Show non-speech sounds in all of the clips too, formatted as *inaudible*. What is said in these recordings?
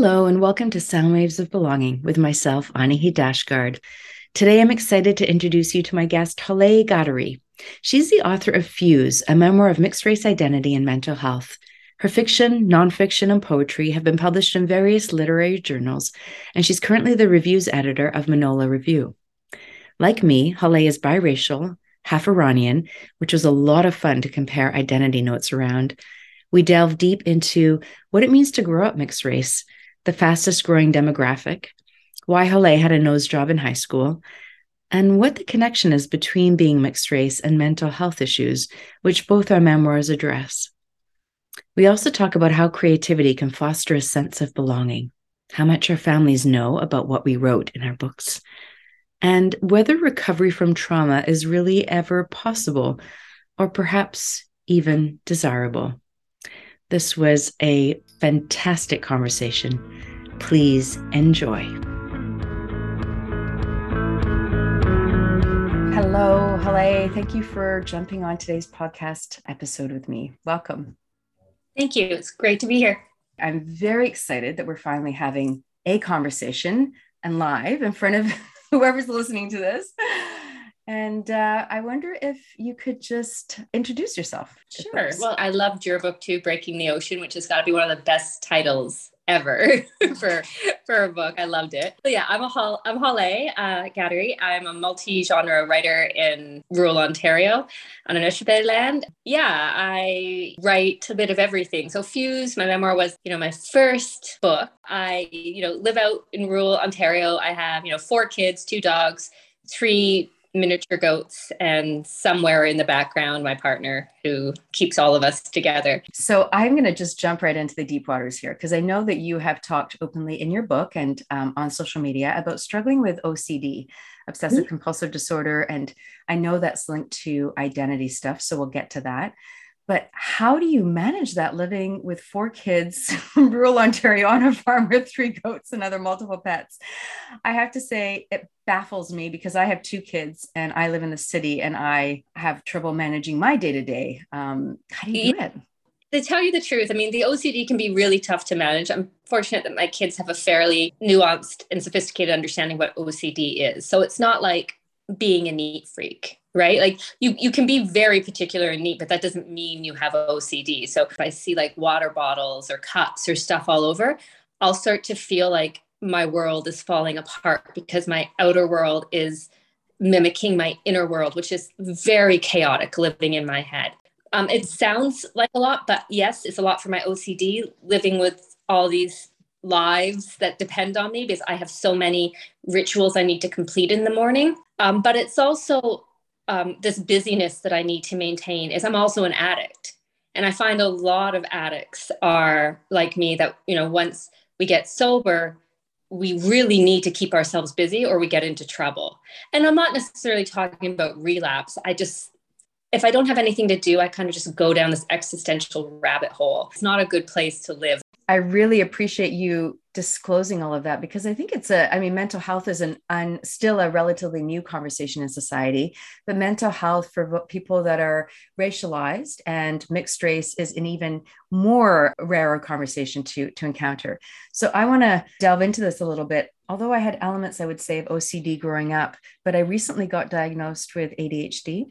Hello, and welcome to Sound Waves of Belonging with myself, Annahid Dashtgard. Today, I'm excited to introduce you to my guest, Hollay Ghadery. She's the author of Fuse, a memoir of mixed race identity and mental health. Her fiction, nonfiction, and poetry have been published in various literary journals, and she's currently the reviews editor of Minola Review. Like me, Hollay is biracial, half Iranian, which was a lot of fun to compare identity notes around. We delve deep into what it means to grow up mixed race the fastest growing demographic, why Hollay had a nose job in high school, and what the connection is between being mixed race and mental health issues, which both our memoirs address. We also talk about how creativity can foster a sense of belonging, how much our families know about what we wrote in our books, and whether recovery from trauma is really ever possible or perhaps even desirable. This was a fantastic conversation. Please enjoy. Hello, Hollay. Thank you for jumping on today's podcast episode with me. Welcome. Thank you. It's great to be here. I'm very excited that we're finally having a conversation and live in front of *laughs* whoever's listening to this. And uh, I wonder if you could just introduce yourself. Sure. Well, I loved your book too, Breaking the Ocean, which has got to be one of the best titles ever *laughs* for for a book. I loved it. Yeah, I'm a Hal, I'm Hollay uh, I'm a multi-genre writer in rural Ontario on Anishinaabe land. Yeah, I write a bit of everything. So Fuse, my memoir was, you know, my first book. I, you know, live out in rural Ontario. I have, you know, four kids, two dogs, three miniature goats and somewhere in the background my partner who keeps all of us together so i'm going to just jump right into the deep waters here because i know that you have talked openly in your book and um, on social media about struggling with ocd obsessive mm-hmm. compulsive disorder and i know that's linked to identity stuff so we'll get to that but how do you manage that living with four kids *laughs* rural Ontario on a farm with three goats and other multiple pets? I have to say, it baffles me because I have two kids and I live in the city and I have trouble managing my day to day. How do you do it? To tell you the truth, I mean, the OCD can be really tough to manage. I'm fortunate that my kids have a fairly nuanced and sophisticated understanding what OCD is. So it's not like being a neat freak right? Like you you can be very particular and neat but that doesn't mean you have ocd so if i see like water bottles or cups or stuff all over i'll start to feel like my world is falling apart because my outer world is mimicking my inner world which is very chaotic living in my head. Um, it sounds like a lot but yes it's a lot for my ocd living with all these lives that depend on me because I have so many rituals I need to complete in the morning. Um, but it's also um, this busyness that I need to maintain. Is I'm also an addict, and I find a lot of addicts are like me. That you know, once we get sober, we really need to keep ourselves busy, or we get into trouble. And I'm not necessarily talking about relapse. I just if I don't have anything to do, I kind of just go down this existential rabbit hole. It's not a good place to live. I really appreciate you disclosing all of that because I think it's a, I mean, mental health is an un, still a relatively new conversation in society, but mental health for people that are racialized and mixed race is an even more rarer conversation to, to encounter. So I want to delve into this a little bit. Although I had elements, I would say, of OCD growing up, but I recently got diagnosed with ADHD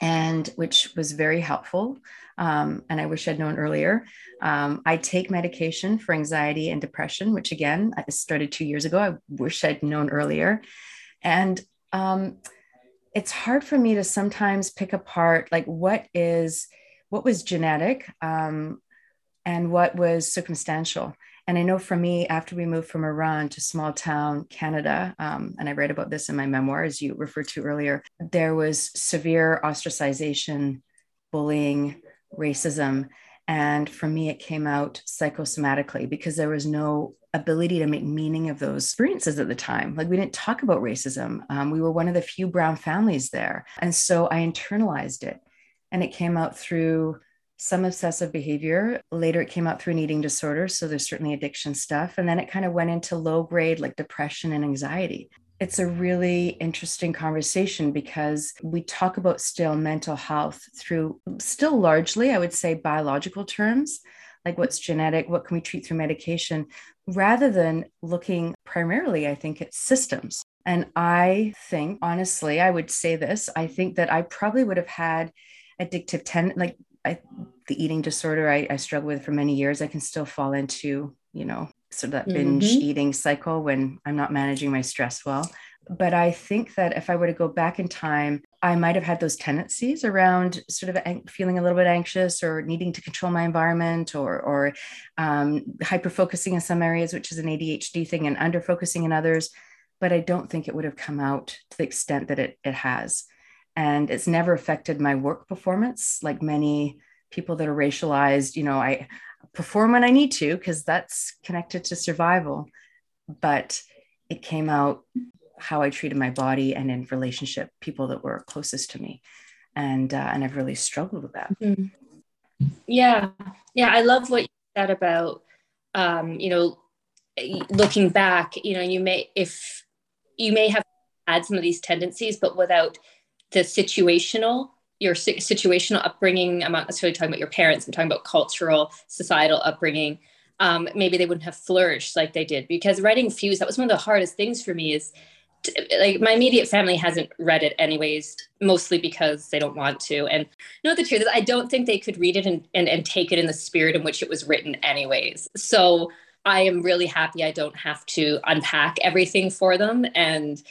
and which was very helpful. Um, and I wish I'd known earlier. Um, I take medication for anxiety and depression, which again, I started two years ago. I wish I'd known earlier. And um, it's hard for me to sometimes pick apart like what is what was genetic um, and what was circumstantial. And I know for me, after we moved from Iran to small town Canada, um, and I write about this in my memoir, as you referred to earlier, there was severe ostracization, bullying, racism. And for me, it came out psychosomatically because there was no ability to make meaning of those experiences at the time. Like we didn't talk about racism. Um, we were one of the few brown families there. And so I internalized it. And it came out through some obsessive behavior. Later, it came out through an eating disorder. So there's certainly addiction stuff. And then it kind of went into low grade, like depression and anxiety. It's a really interesting conversation because we talk about still mental health through still largely, I would say, biological terms. like what's genetic, what can we treat through medication, rather than looking primarily, I think, at systems. And I think, honestly, I would say this I think that I probably would have had addictive ten like I, the eating disorder I, I struggled with for many years. I can still fall into, you know, sort of that binge mm-hmm. eating cycle when I'm not managing my stress well. But I think that if I were to go back in time, I might have had those tendencies around sort of feeling a little bit anxious or needing to control my environment or, or um, hyper focusing in some areas, which is an ADHD thing, and under focusing in others. But I don't think it would have come out to the extent that it, it has. And it's never affected my work performance like many people that are racialized. You know, I perform when I need to because that's connected to survival. But it came out how I treated my body and in relationship, people that were closest to me. And, uh, and I've really struggled with that. Mm-hmm. Yeah. Yeah. I love what you said about, um, you know, looking back, you know, you may, if you may have had some of these tendencies, but without the situational, your situational upbringing, I'm not necessarily talking about your parents, I'm talking about cultural, societal upbringing. Um, maybe they wouldn't have flourished like they did. Because writing fuse that was one of the hardest things for me is like my immediate family hasn't read it anyways mostly because they don't want to. And you know the truth is i don't think they could read it and, and, and take it in the spirit in which it was written anyways. So i am really happy i don't have to unpack everything for them. And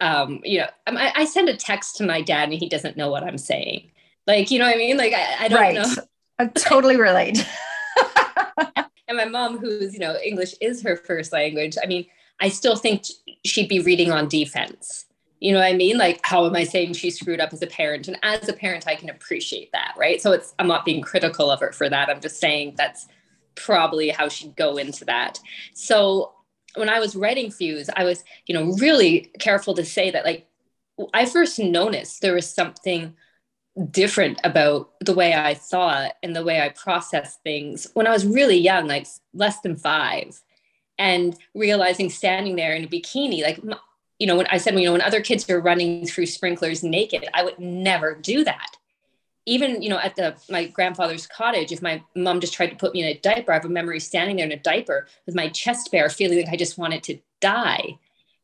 um, you know I, I send a text to my dad and he doesn't know what i'm saying like you know what i mean like i, I don't right. know i totally relate *laughs* and my mom who's you know english is her first language i mean I still think she'd be reading on defense. You know what I mean? Like, how am I saying she screwed up as a parent? And as a parent, I can appreciate that, right? So it's, I'm not being critical of her for that. I'm just saying that's probably how she'd go into that. So when I was writing Fuse, I was, you know, really careful to say that, like, I first noticed there was something different about the way I thought and the way I processed things when I was really young, like less than five and realizing standing there in a bikini like you know when i said you know when other kids are running through sprinklers naked i would never do that even you know at the my grandfather's cottage if my mom just tried to put me in a diaper i have a memory standing there in a diaper with my chest bare feeling like i just wanted to die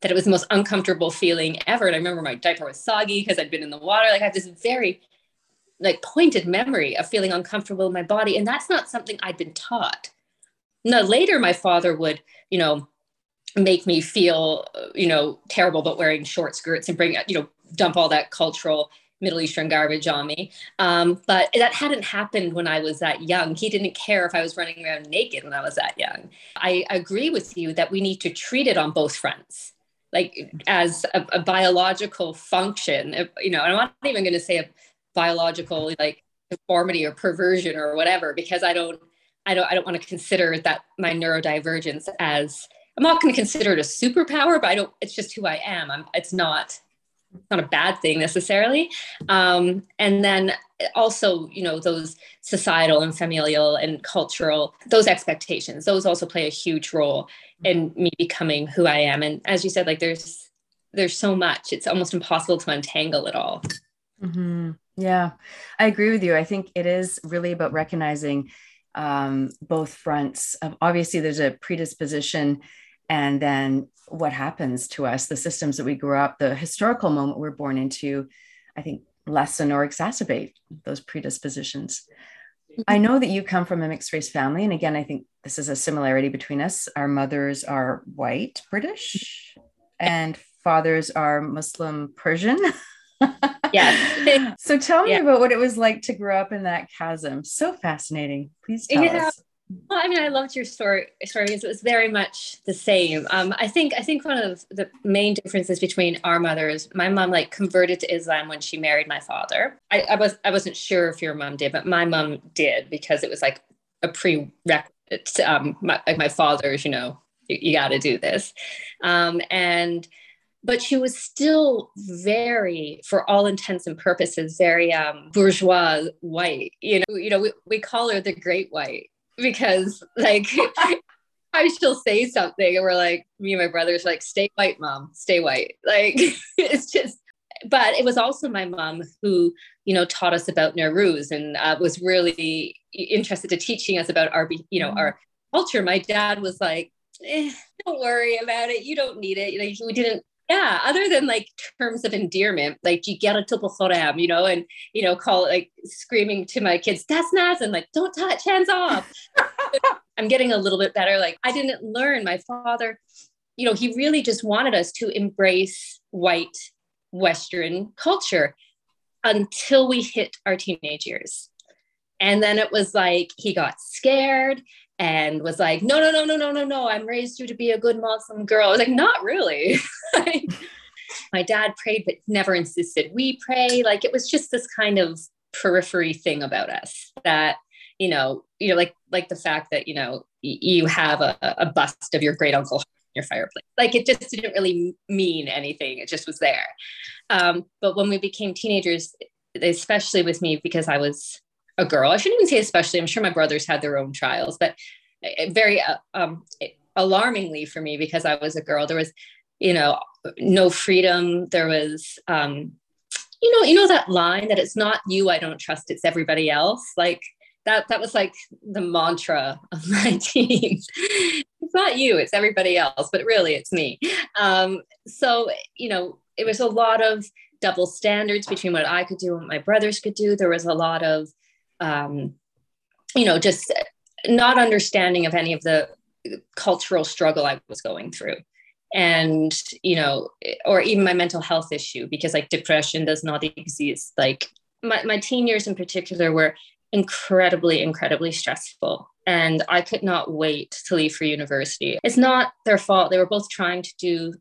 that it was the most uncomfortable feeling ever. And i remember my diaper was soggy because i'd been in the water. Like i have this very like pointed memory of feeling uncomfortable in my body. And that's not something i'd been taught. Now later my father would you know make me feel you know terrible about wearing short skirts and bring you know dump all that cultural middle eastern garbage on me um, but that hadn't happened when i was that young he didn't care if i was running around naked when i was that young i agree with you that we need to treat it on both fronts like as a, a biological function you know i'm not even going to say a biological like deformity or perversion or whatever because i don't I don't I don't want to consider that my neurodivergence as I'm not going to consider it a superpower, but I don't. It's just who I am. I'm. It's not. Not a bad thing necessarily. Um, and then also, you know, those societal and familial and cultural those expectations. Those also play a huge role in me becoming who I am. And as you said, like there's there's so much. It's almost impossible to untangle it all. Mm-hmm. Yeah, I agree with you. I think it is really about recognizing um, both fronts of obviously there's a predisposition and then what happens to us the systems that we grew up the historical moment we're born into i think lessen or exacerbate those predispositions mm-hmm. i know that you come from a mixed race family and again i think this is a similarity between us our mothers are white british and fathers are muslim persian yes. *laughs* so tell me yeah. about what it was like to grow up in that chasm. So fascinating. Please tell yeah. us. Well, I mean, I loved your story story because it was very much the same. Um, I think I think one of the main differences between our mothers, my mom like converted to Islam when she married my father. I, I was I wasn't sure if your mom did, but my mom did because it was like a prerequisite. Um, my, like my father's, you know, you, you got to do this, um, and but she was still very for all intents and purposes very um, bourgeois white you know you know we, we call her the great white because like *laughs* I she'll say something and we're like me and my brother's like stay white mom stay white *laughs* like it's just but it was also my mom who you know taught us about Nowruz and uh, was really interested to teaching us about our you know our culture. My dad was like, eh, "Don't worry about it. You don't need it." You know, we didn't. Yeah, other than like terms of endearment, like you get a tuple sorem, you know, and you know, call it like screaming to my kids, "That's Naz," and like, "Don't touch, hands off." *laughs* I'm getting a little bit better. Like I didn't learn. My father, you know, he really just wanted us to embrace white Western culture until we hit our teenage years. And then it was like he got scared and was like, no, no, no, no, no, no, no. I'm raised you to be a good Muslim girl. I was like, not really. *laughs* My dad prayed, but never insisted we pray. Like it was just this kind of periphery thing about us that, you know, you know, like like the fact that, you know, you have a, a bust of your great uncle in your fireplace. Like it just didn't really mean anything. It just was there. Um, but when we became teenagers, especially with me, because I was a girl, I shouldn't even say especially, I'm sure my brothers had their own trials, but very uh, um, alarmingly for me because I was a girl, there was, you know, no freedom. There was, um, you know, you know that line that it's not you I don't trust, it's everybody else. Like that that was like the mantra of *laughs* my teens it's not you it's everybody else but really it's me. Um, so you know it was a lot of double standards between what i could do and what my brothers could do. There was a lot of um, you know just not understanding of any of the cultural struggle i was going through and you know or even my mental health issue because like depression does not exist like my, my teen years in particular were incredibly, incredibly stressful. And I could not wait to leave for university. It's not their fault. They were both trying to do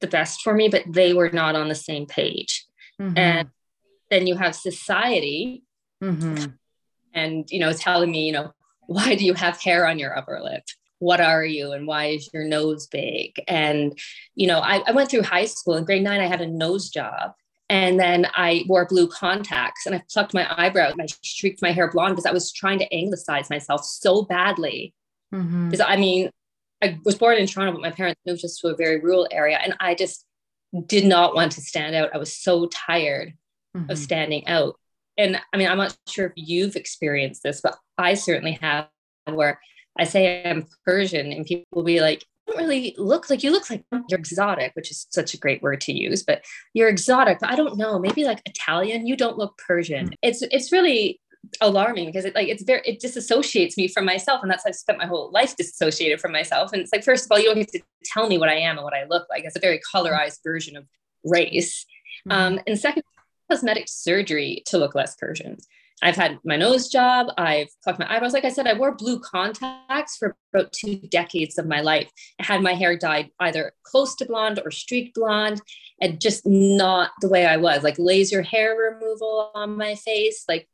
the best for me, but they were not on the same page. Mm-hmm. And then you have society mm-hmm. And, you know, telling me, you know, why do you have hair on your upper lip? What are you? And why is your nose big? And, you know, I, I went through high school in grade nine, I had a nose job and then I wore blue contacts and I plucked my eyebrows and I streaked my hair blonde because I was trying to anglicize myself so badly. Mm-hmm. Because I mean, I was born in Toronto, but my parents moved us to a very rural area. And I just did not want to stand out. I was so tired mm-hmm. of standing out. And I mean, I'm not sure if you've experienced this, but I certainly have, where I say I'm Persian and people will be like, don't really look like you look like you're exotic, which is such a great word to use, but you're exotic. But I don't know, maybe like Italian. You don't look Persian. Mm-hmm. It's it's really alarming because it like it's very it disassociates me from myself, and that's I've spent my whole life disassociated from myself. And it's like first of all, you don't get to tell me what I am and what I look like. It's a very colorized version of race. Mm-hmm. Um, and second, cosmetic surgery to look less Persian. I've had my nose job. I've plucked my eyebrows. Like I said, I wore blue contacts for about two decades of my life. I had my hair dyed either close to blonde or streaked blonde and just not the way I was, like laser hair removal on my face. Like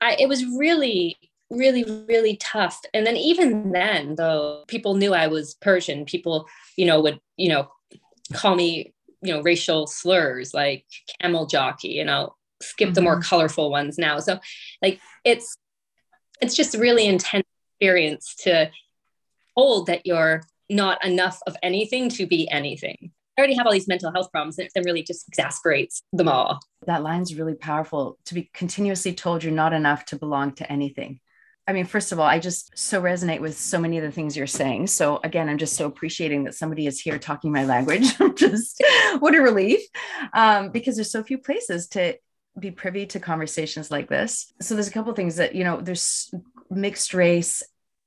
I, it was really, really, really tough. And then even then, though, people knew I was Persian. People, you know, would, you know, call me, you know, racial slurs like camel jockey, and i'll skip mm-hmm. the more mm-hmm. colorful ones now. So like it's it's just really intense experience to hold that you're not enough of anything to be anything. I already have all these mental health problems, and it then really just exasperates them all. That line's really powerful to be continuously told you're not enough to belong to anything. I mean, first of all, I just so resonate with so many of the things you're saying. So again, I'm just so appreciating that somebody is here talking my language. *laughs* just what a relief, um, because there's so few places to be privy to conversations like this. So there's a couple things that, you know, there's mixed race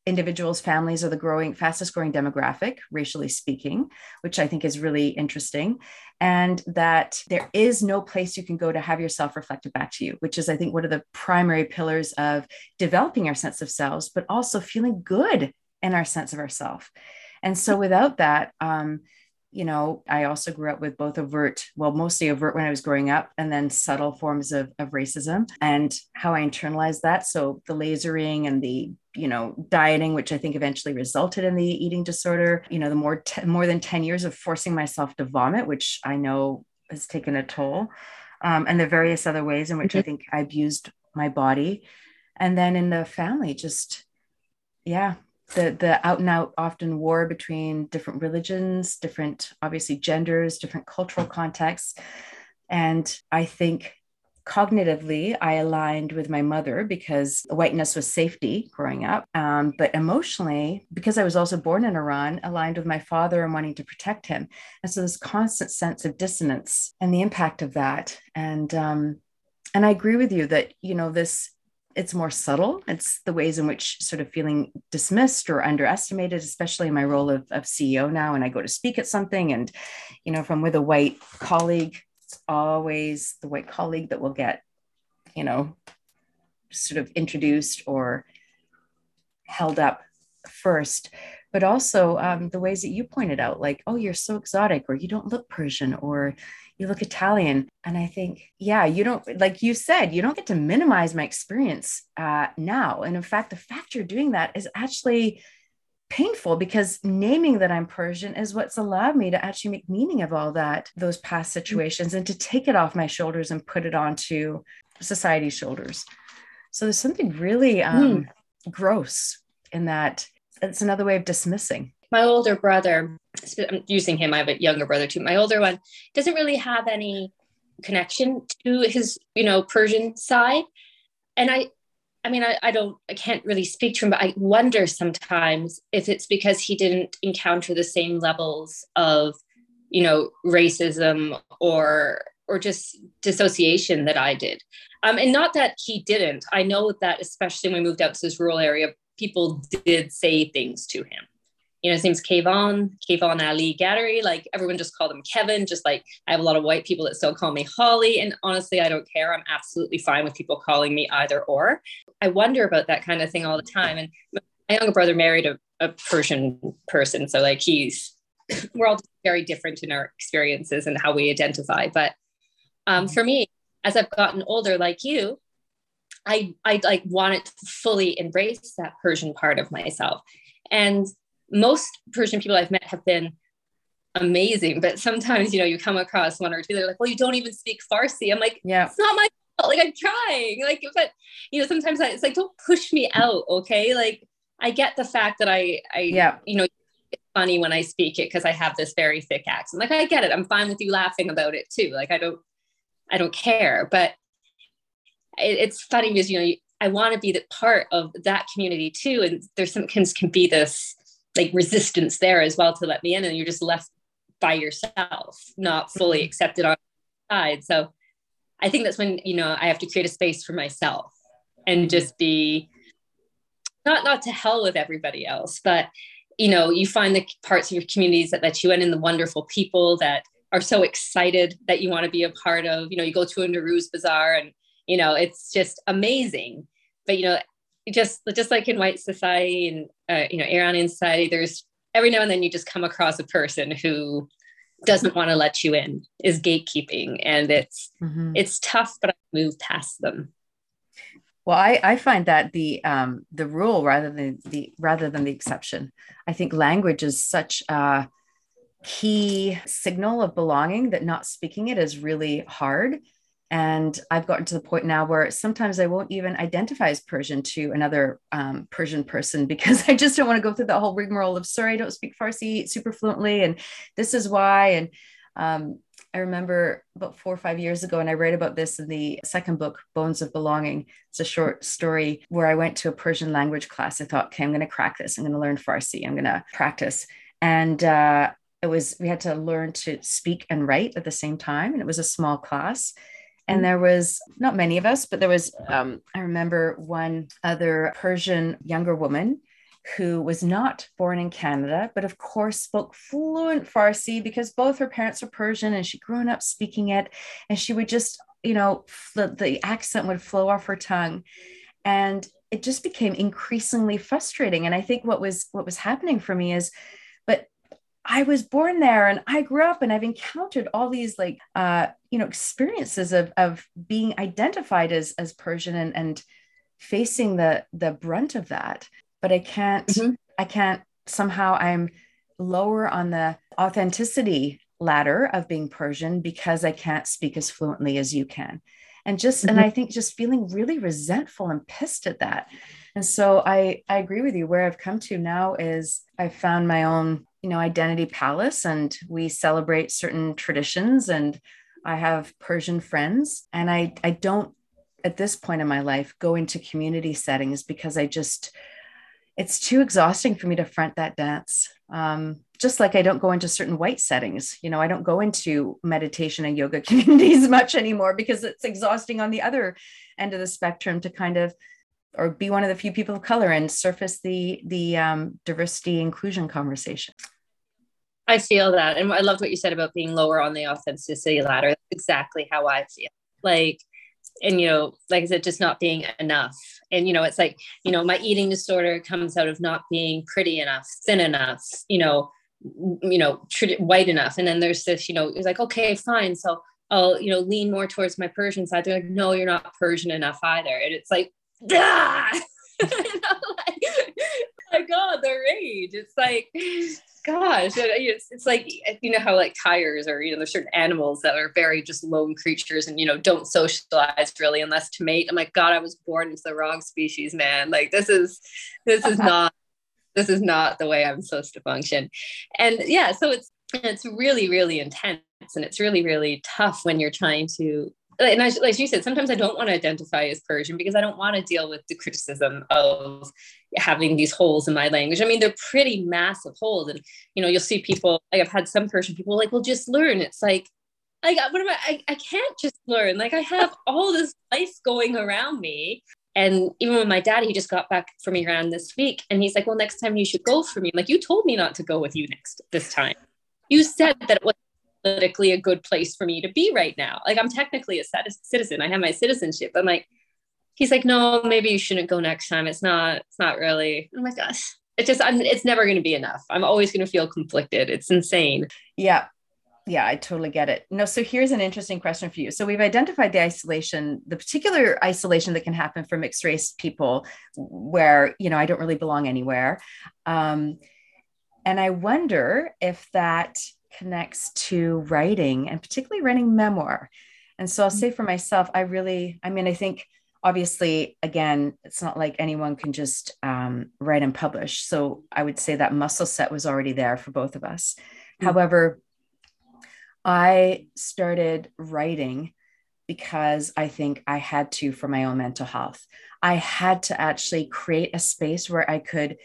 individuals, families are the growing, fastest growing demographic, racially speaking, which I think is really interesting. And that there is no place you can go to have yourself reflected back to you, which is, I think, one of the primary pillars of developing our sense of selves, but also feeling good in our sense of ourself. And so without that, um, you know, I also grew up with both overt, well, mostly overt when I was growing up, and then subtle forms of, of racism and how I internalized that. So the lasering and the, you know, dieting, which I think eventually resulted in the eating disorder, you know, the more, t- more than 10 years of forcing myself to vomit, which I know has taken a toll. Um, and the various other ways in which mm-hmm. I think I abused my body. And then in the family, just, yeah, the the out and out often war between different religions different obviously genders different cultural contexts And I think cognitively, I aligned with my mother because whiteness was safety growing up. Um, but emotionally, because I was also born in Iran, aligned with my father and wanting to protect him. And so this constant sense of dissonance and the impact of that. And um, and I agree with you that you know this it's more subtle. It's the ways in which sort of feeling dismissed or underestimated, especially in my role of, of CEO now. And I go to speak at something, and you know, if I'm with a white colleague, it's always the white colleague that will get, you know, sort of introduced or held up first. But also um, the ways that you pointed out, like, oh, you're so exotic, or you don't look Persian, or you look Italian. And I think, yeah, you don't, like you said, you don't get to minimize my experience uh, now. And in fact, the fact you're doing that is actually painful because naming that I'm Persian is what's allowed me to actually make meaning of all that, those past mm. situations, and to take it off my shoulders and put it onto society's shoulders. So there's something really um, mm. gross in that. It's another way of dismissing. My older brother, I'm using him, I have a younger brother too. My older one doesn't really have any connection to his, you know, Persian side. And I, I mean, I, I don't, I can't really speak to him, but I wonder sometimes if it's because he didn't encounter the same levels of, you know, racism or or just dissociation that I did. Um, and not that he didn't. I know that especially when we moved out to this rural area, people did say things to him you know, his name's Kayvon, Kayvon Ali Ghadery. Like everyone just called him Kevin. Just like I have a lot of white people that still call me Holly. And honestly, I don't care. I'm absolutely fine with people calling me either or. I wonder about that kind of thing all the time. And my younger brother married a, a Persian person. So like he's, *clears throat* we're all very different in our experiences and how we identify. But um, for me, as I've gotten older, like you, I, I like wanted to fully embrace that Persian part of myself. And most Persian people I've met have been amazing, but sometimes, you know, you come across one or two, they're like, well, you don't even speak Farsi. I'm like, yeah, it's not my fault. Like I'm trying. Like, but you know, sometimes I, it's like, don't push me out. Okay. Like I get the fact that I, I, yeah, you know, it's funny when I speak it because I have this very thick accent. Like I get it. I'm fine with you laughing about it too. Like I don't, I don't care. But it, it's funny because, you know, I want to be the part of that community too. And there's some can, can be this, like resistance there as well to let me in and you're just left by yourself not fully mm-hmm. accepted on the side so i think that's when you know i have to create a space for myself and mm-hmm. just be not not to hell with everybody else but you know you find the parts of your communities that let you in and the wonderful people that are so excited that you want to be a part of you know you go to a Nowruz bazaar and you know it's just amazing but you know just just like in white society and uh, you know Iranian society, there's every now and then you just come across a person who doesn't want to let you in, is gatekeeping, and it's mm-hmm. it's tough, but I move past them. Well, I, I find that the um, the rule rather than the rather than the exception. I think language is such a key signal of belonging that not speaking it is really hard. And I've gotten to the point now where sometimes I won't even identify as Persian to another um, Persian person *laughs* because I just don't want to go through the whole rigmarole of sorry, I don't speak Farsi super fluently, and this is why. And um, I remember about four or five years ago, and I read about this in the second book, Bones of Belonging. It's a short story where I went to a Persian language class. I thought, okay, I'm going to crack this. I'm going to learn Farsi. I'm going to practice. And uh, it was, we had to learn to speak and write at the same time. And it was a small class and there was not many of us but there was um, i remember one other persian younger woman who was not born in canada but of course spoke fluent farsi because both her parents were persian and she grew up speaking it. And she would just you know the, the accent would flow off her tongue. And it just became increasingly frustrating. And i think what was what was happening for me is I was born there and I grew up and I've encountered all these like uh, you know experiences of of being identified as as Persian and and facing the the brunt of that. But I can't mm-hmm. I can't somehow I'm lower on the authenticity ladder of being Persian because I can't speak as fluently as you can. And just mm-hmm. and I think just feeling really resentful and pissed at that. And so I I agree with you where I've come to now is I've found my own you know identity palace and we celebrate certain traditions and I have Persian friends, and I, I don't at this point in my life go into community settings because I just, it's too exhausting for me to front that dance. Um, just like I don't go into certain white settings, you know, I don't go into meditation and yoga *laughs* communities much anymore because it's exhausting on the other end of the spectrum to kind of or be one of the few people of color and surface the the um, diversity inclusion conversation. I feel that, and I loved what you said about being lower on the authenticity ladder. That's exactly how I feel. Like and you know like i said just not being enough and you know it's like you know my eating disorder comes out of not being pretty enough thin enough you know you know white enough and then there's this you know it's like okay fine so i'll you know lean more towards my persian side they're like no you're not persian enough either and it's like *laughs* ah! like, *laughs* my god the rage it's like gosh it's, it's like you know how like tigers or you know there's certain animals that are very just lone creatures and you know don't socialize really unless to mate. I'm like god i was born into the wrong species man. Like this is this is uh-huh. not this is not the way i'm supposed to function. And yeah so it's it's really really intense and it's really really tough when you're trying to and as, like you said, sometimes I don't want to identify as Persian because I don't want to deal with the criticism of having these holes in my language. I mean, they're pretty massive holes. And, you know, you'll see people, like I've had some Persian people like, well, just learn. It's like, I got what am I, I, I can't just learn. Like I have *laughs* all this life going around me. And even with my dad, he just got back from Iran this week. And he's like, well, next time you should go for me. I'm like, you told me not to go with you next, this time. You said that it was politically a good place for me to be right now. Like I'm technically a citizen. I have my citizenship. I'm like, he's like, no, maybe you shouldn't go next time. It's not, it's not really. Oh my gosh. It's just, I'm, it's never going to be enough. I'm always going to feel conflicted. It's insane. Yeah. Yeah, I totally get it. No, so here's an interesting question for you. So we've identified the isolation, the particular isolation that can happen for mixed race people where, you know, I don't really belong anywhere. Um, and I wonder if that connects to writing and particularly writing memoir. And so I'll say for myself, I really, I mean, I think obviously, again, it's not like anyone can just um, write and publish. So I would say that muscle set was already there for both of us. Mm-hmm. However, I started writing because I think I had to for my own mental health. I had to actually create a space where I could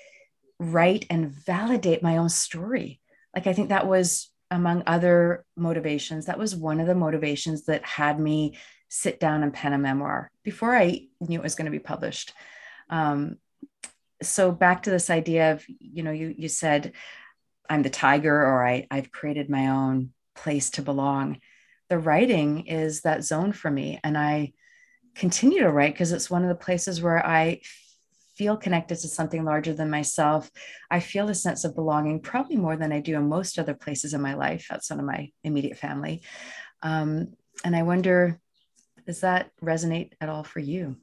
write and validate my own story. Like, I think that was among other motivations, that was one of the motivations that had me sit down and pen a memoir before I knew it was going to be published. Um, so back to this idea of, you know, you you said I'm the tiger or I I've created my own place to belong. The writing is that zone for me, and I continue to write because it's one of the places where I feel connected to something larger than myself. I feel a sense of belonging probably more than I do in most other places in my life outside of my immediate family. Um, and I wonder, does that resonate at all for you?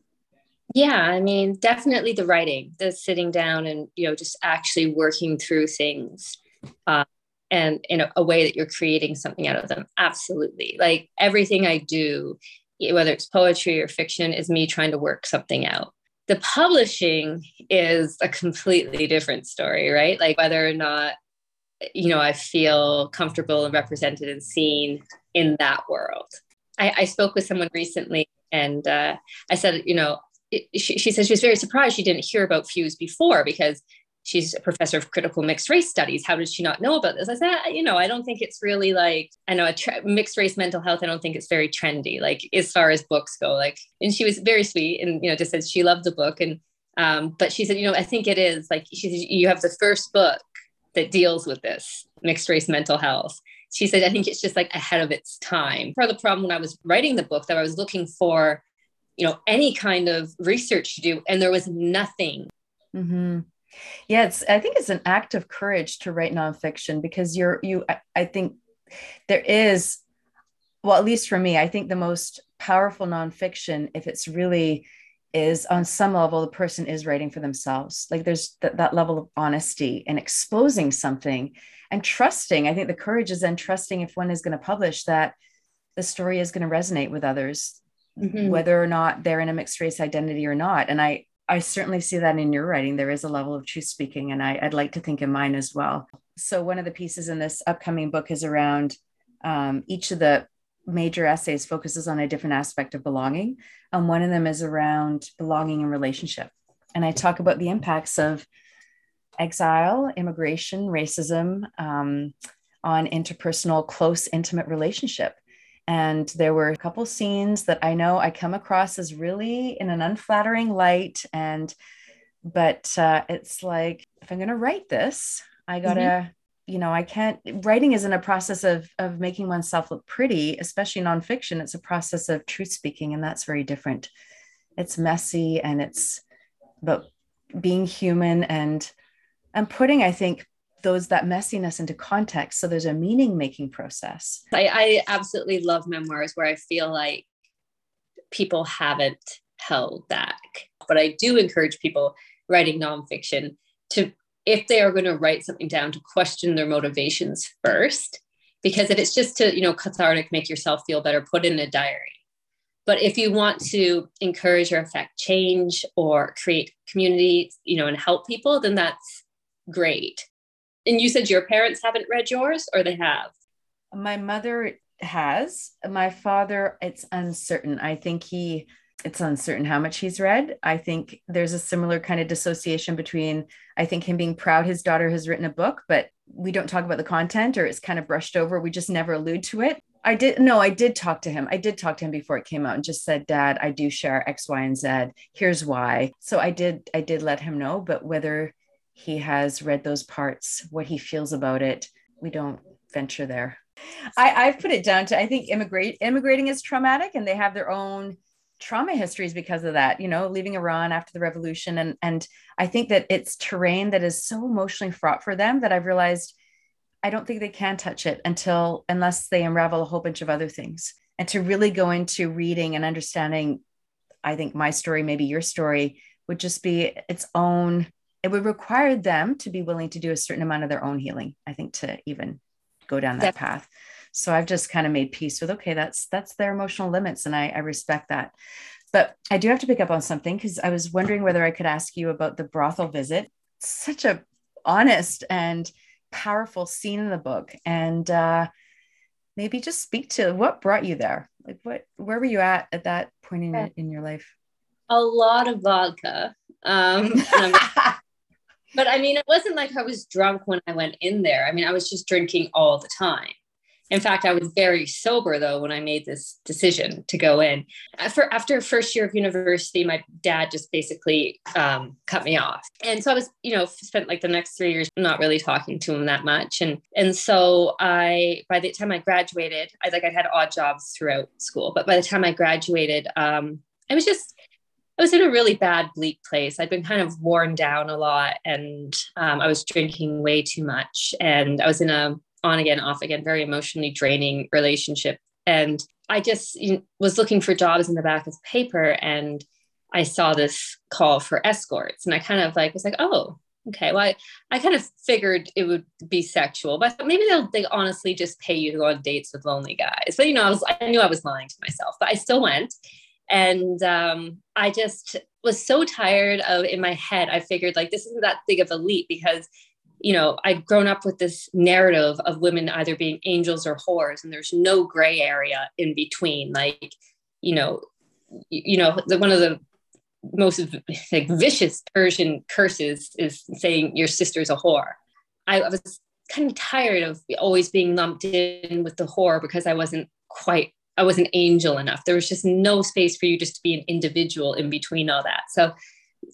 Yeah, I mean, definitely the writing, the sitting down and, you know, just actually working through things. Uh, and in a, a way that you're creating something out of them. Absolutely. Like everything I do, whether it's poetry or fiction, is me trying to work something out the publishing is a completely different story, right? Like whether or not, you know, I feel comfortable and represented and seen in that world. I, I spoke with someone recently and uh, I said, you know, it, she, she said she was very surprised she didn't hear about Fuse before because she's a professor of critical mixed race studies. How did she not know about this? I said, you know, I don't think it's really like, I know a mixed race mental health. I don't think it's very trendy, like as far as books go. Like, and she was very sweet and, you know, just said she loved the book. And, um, but she said, you know, I think it is like, she said, you have the first book that deals with this mixed race mental health. She said, I think it's just like ahead of its time. Part of the problem when I was writing the book that I was looking for, you know, any kind of research to do, and there was nothing. Mm-hmm yeah, it's I think it's an act of courage to write nonfiction because you're you I, I think there is well, at least for me, I think the most powerful nonfiction, if it's really is on some level, the person is writing for themselves. Like there's th- that level of honesty and exposing something and trusting. I think the courage is then trusting if one is going to publish that the story is going to resonate with others, mm-hmm. whether or not they're in a mixed race identity or not. And I, I certainly see that in your writing. There is a level of truth speaking, and I, would like to think in mine as well. So, one of the pieces in this upcoming book is around um, each of the major essays focuses on a different aspect of belonging. And one of them is around belonging and relationship. And I talk about the impacts of exile, immigration, racism um, on interpersonal, close, intimate relationship. And there were a couple scenes that I know I come across as really in an unflattering light. And, but uh, it's like, if I'm going to write this, I got to, mm-hmm. you know, I can't, writing isn't a process of, of making oneself look pretty, especially nonfiction. It's a process of truth speaking. And that's very different. It's messy and it's but being human and, and putting, I think, those that messiness into context so there's a meaning making process. I, I absolutely love memoirs where i feel like people haven't held back but i do encourage people writing nonfiction to if they are going to write something down to question their motivations first because if it's just to you know cathartic make yourself feel better put in a diary. But if you want to encourage or affect change or create community you know and help people then that's great and you said your parents haven't read yours or they have? My mother has. My father, it's uncertain. I think he, it's uncertain how much he's read. I think there's a similar kind of dissociation between, I think, him being proud his daughter has written a book, but we don't talk about the content or it's kind of brushed over. We just never allude to it. I did, no, I did talk to him. I did talk to him before it came out and just said, Dad, I do share X, Y, and Z. Here's why. So I did, I did let him know, but whether he has read those parts, what he feels about it. We don't venture there. I, I've put it down to I think immigrate immigrating is traumatic and they have their own trauma histories because of that, you know, leaving Iran after the revolution. And and I think that it's terrain that is so emotionally fraught for them that I've realized I don't think they can touch it until unless they unravel a whole bunch of other things. And to really go into reading and understanding, I think my story, maybe your story, would just be its own it would require them to be willing to do a certain amount of their own healing i think to even go down that path. So i've just kind of made peace with okay that's that's their emotional limits and i, I respect that. But i do have to pick up on something because i was wondering whether i could ask you about the brothel visit. Such a honest and powerful scene in the book and uh maybe just speak to what brought you there? Like what where were you at at that point in, in your life? A lot of vodka um *laughs* but I mean, it wasn't like I was drunk when I went in there. I mean, I was just drinking all the time. In fact, I was very sober though when I made this decision to go in. After after first year of university, my dad just basically um, cut me off, and so I was, you know, spent like the next three years not really talking to him that much, and and so I by the time I graduated, I like I had odd jobs throughout school, but by the time I graduated, um, I was just I was in a really bad, bleak place. I'd been kind of worn down a lot and um, I was drinking way too much. And I was in a on again, off again, very emotionally draining relationship. And I just you know, was looking for jobs in the back of paper and I saw this call for escorts. And I kind of like was like, oh, okay. Well, I, I kind of figured it would be sexual, but maybe they'll they honestly just pay you to go on dates with lonely guys. But you know, I was I knew I was lying to myself, but I still went. And um, I just was so tired of in my head, I figured like this isn't that big of a leap because you know, I'd grown up with this narrative of women either being angels or whores, and there's no gray area in between. Like, you know, you know, the, one of the most like vicious Persian curses is saying your sister's a whore. I, I was kind of tired of always being lumped in with the whore because I wasn't quite I wasn't angel enough. There was just no space for you just to be an individual in between all that. So,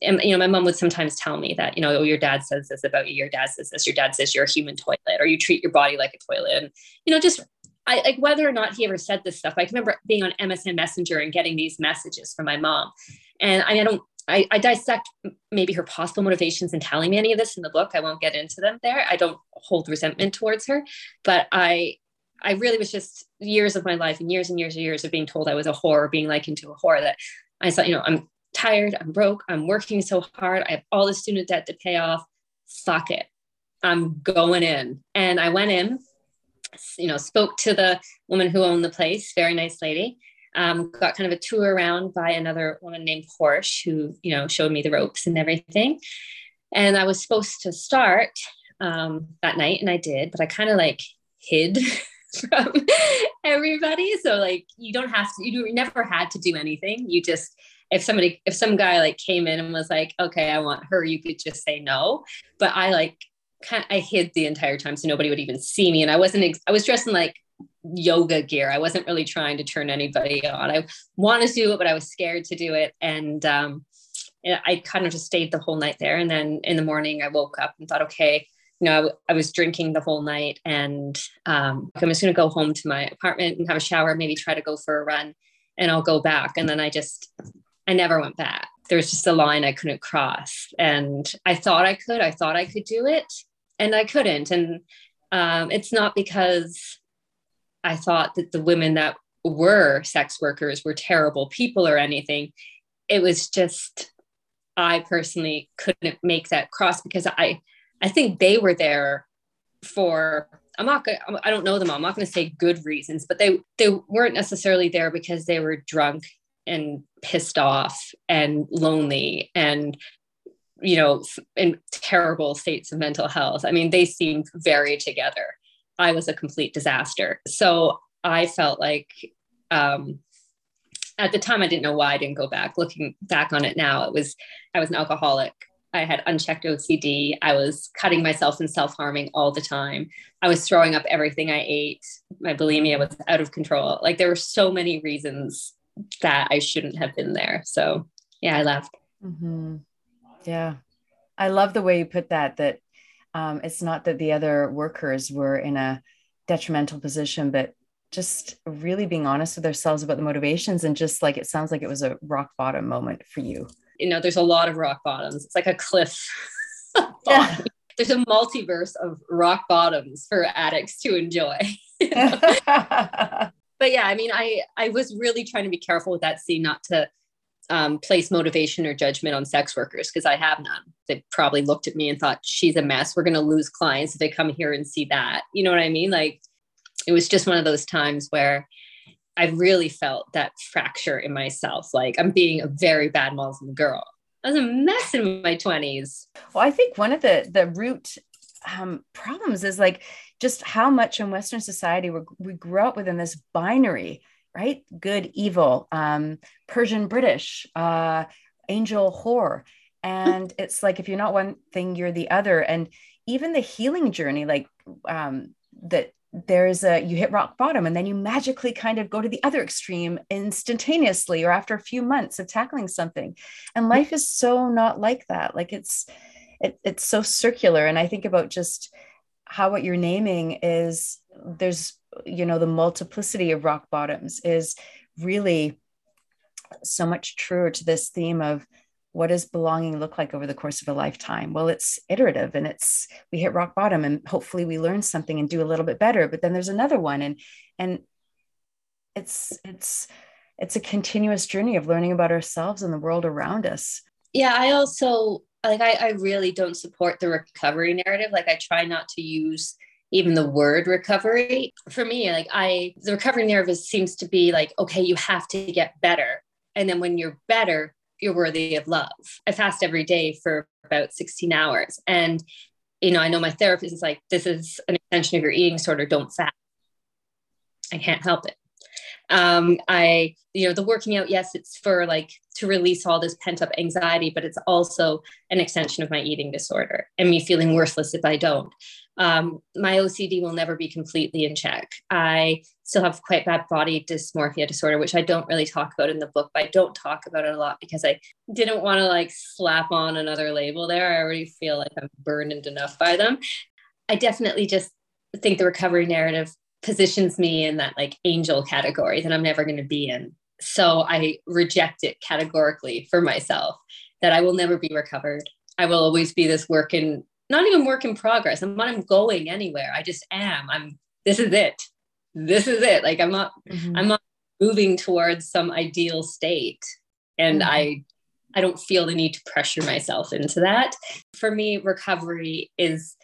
and you know, my mom would sometimes tell me that, you know, oh, your dad says this about you, your dad says this, your dad says you're a human toilet, or you treat your body like a toilet. And, you know, just I like whether or not he ever said this stuff. I can remember being on MSN Messenger and getting these messages from my mom. And I, I don't I, I, dissect maybe her possible motivations in telling me any of this in the book. I won't get into them there. I don't hold resentment towards her, but I I really was just years of my life and years and years and years of being told I was a whore, being likened to a whore that I thought, you know, I'm tired, I'm broke, I'm working so hard, I have all the student debt to pay off. Fuck it. I'm going in. And I went in, you know, spoke to the woman who owned the place, very nice lady. Um, got kind of a tour around by another woman named Porsche, who, you know, showed me the ropes and everything. And I was supposed to start um, that night, and I did, but I kind of like hid *laughs* *laughs* from everybody. So like you don't have to, you never had to do anything. You just, if somebody, if some guy like came in and was like, okay, I want her, you could just say no. But I like kind I hid the entire time so nobody would even see me. And I wasn't, I was dressed in like yoga gear. I wasn't really trying to turn anybody on. I wanted to do it, but I was scared to do it. And um, I kind of just stayed the whole night there. And then in the morning, I woke up and thought, okay, you know, I, I was drinking the whole night and um, I'm just going to go home to my apartment and have a shower, maybe try to go for a run and I'll go back. And then I just, I never went back. There was just a line I couldn't cross. And I thought I could, I thought I could do it and I couldn't. And um, it's not because I thought that the women that were sex workers were terrible people or anything. It was just, I personally couldn't make that cross because I, I think they were there for I'm not gonna, I don't know them all. I'm not going to say good reasons, but they they weren't necessarily there because they were drunk and pissed off and lonely and you know in terrible states of mental health. I mean, they seemed very together. I was a complete disaster. So I felt like um, at the time I didn't know why I didn't go back. Looking back on it now, it was I was an alcoholic I had unchecked OCD. I was cutting myself and self harming all the time. I was throwing up everything I ate. My bulimia was out of control. Like there were so many reasons that I shouldn't have been there. So yeah, I left. Mm-hmm. Yeah. I love the way you put that, that um, it's not that the other workers were in a detrimental position, but just really being honest with ourselves about the motivations and just like it sounds like it was a rock bottom moment for you you know, there's a lot of rock bottoms. It's like a cliff. *laughs* there's a multiverse of rock bottoms for addicts to enjoy. *laughs* but yeah, I mean, I I was really trying to be careful with that scene, not to um, place motivation or judgment on sex workers because I have none. They probably looked at me and thought, "She's a mess. We're going to lose clients if they come here and see that." You know what I mean? Like, it was just one of those times where I really felt that fracture in myself. Like I'm being a very bad Muslim girl. I was a mess in my 20s. Well, I think one of the the root um, problems is like just how much in Western society we we grew up within this binary, right? Good, evil, um, Persian, British, uh, angel, whore. And *laughs* it's like if you're not one thing, you're the other. And even the healing journey, like um, that there's a you hit rock bottom and then you magically kind of go to the other extreme instantaneously or after a few months of tackling something. And life is so not like that. Like it's it, it's so circular. And i think about just how what you're naming is there's you know the multiplicity of rock bottoms is really so much truer to this theme of what does belonging look like over the course of a lifetime? Well it's iterative and it's we hit rock bottom and hopefully we learn something and do a little bit better but then there's another one and and it's it's it's a continuous journey of learning about ourselves and the world around us. Yeah i also like I, I really don't support the recovery narrative. Like i try not to use even the word recovery. For me like i the recovery narrative seems to be like okay you have to get better. And then when you're better you're worthy of love. I fast every day for about 16 hours. And, you know, I know my therapist is like, this is an extension of your eating disorder, don't fast. I can't help it. Um, I, you know, the working out, yes, it's for like to release all this pent up anxiety, but it's also an extension of my eating disorder and me feeling worthless if I don't um, my OCD will never be completely in check. I still have quite bad body dysmorphia disorder, which I don't really talk about in the book, but I don't talk about it a lot because I didn't want to like slap on another label there. I already feel like I'm burdened enough by them. I definitely just think the recovery narrative positions me in that like angel category that I'm never going to be in. So I reject it categorically for myself that I will never be recovered. I will always be this work in not even work in progress. I'm not I'm going anywhere. I just am. I'm this is it. This is it. Like I'm not mm-hmm. I'm not moving towards some ideal state. And mm-hmm. I I don't feel the need to pressure myself into that. For me, recovery is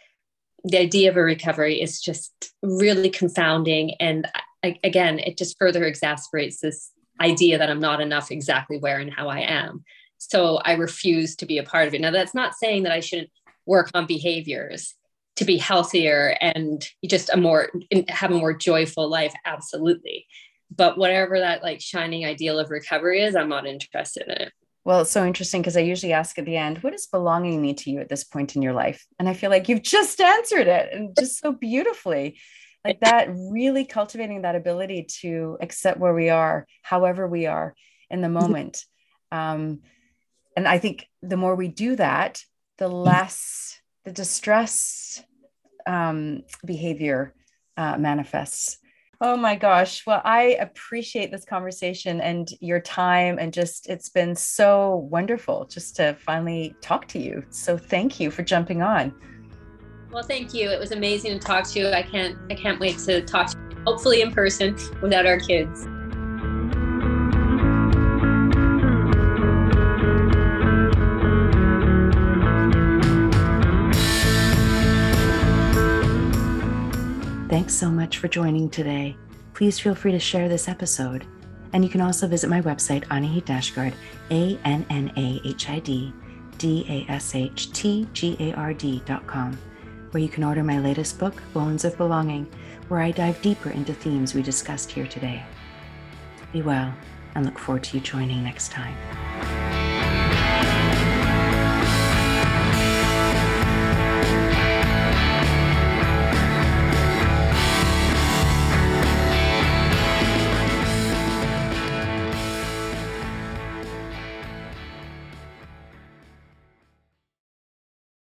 the idea of a recovery is just really confounding. And I, again, it just further exasperates this idea that I'm not enough exactly where and how I am. So I refuse to be a part of it. Now, that's not saying that I shouldn't work on behaviors to be healthier and just a more have a more joyful life absolutely but whatever that like shining ideal of recovery is i'm not interested in it well, it's so interesting because I usually ask at the end, what does belonging mean to you at this point in your life? And I feel like you've just answered it and just so beautifully. Like *laughs* that, really cultivating that ability to accept where we are, however we are in the moment. Um, and I think the more we do that, the less the distress um, behavior uh, manifests. Oh my gosh. Well, I appreciate this conversation and your time. And just, it's been so wonderful just to finally talk to you. So thank you for jumping on. Well, thank you. It was amazing to talk to you. I can't, I can't wait to talk to you, hopefully in person without our kids. Thanks so much for joining today. Please feel free to share this episode. And you can also visit my website, Annahid Dashtgard, A N N A H I D D A S H T G A R D.com, where you can order my latest book, Bones of Belonging, where I dive deeper into themes we discussed here today. Be well, and look forward to you joining next time.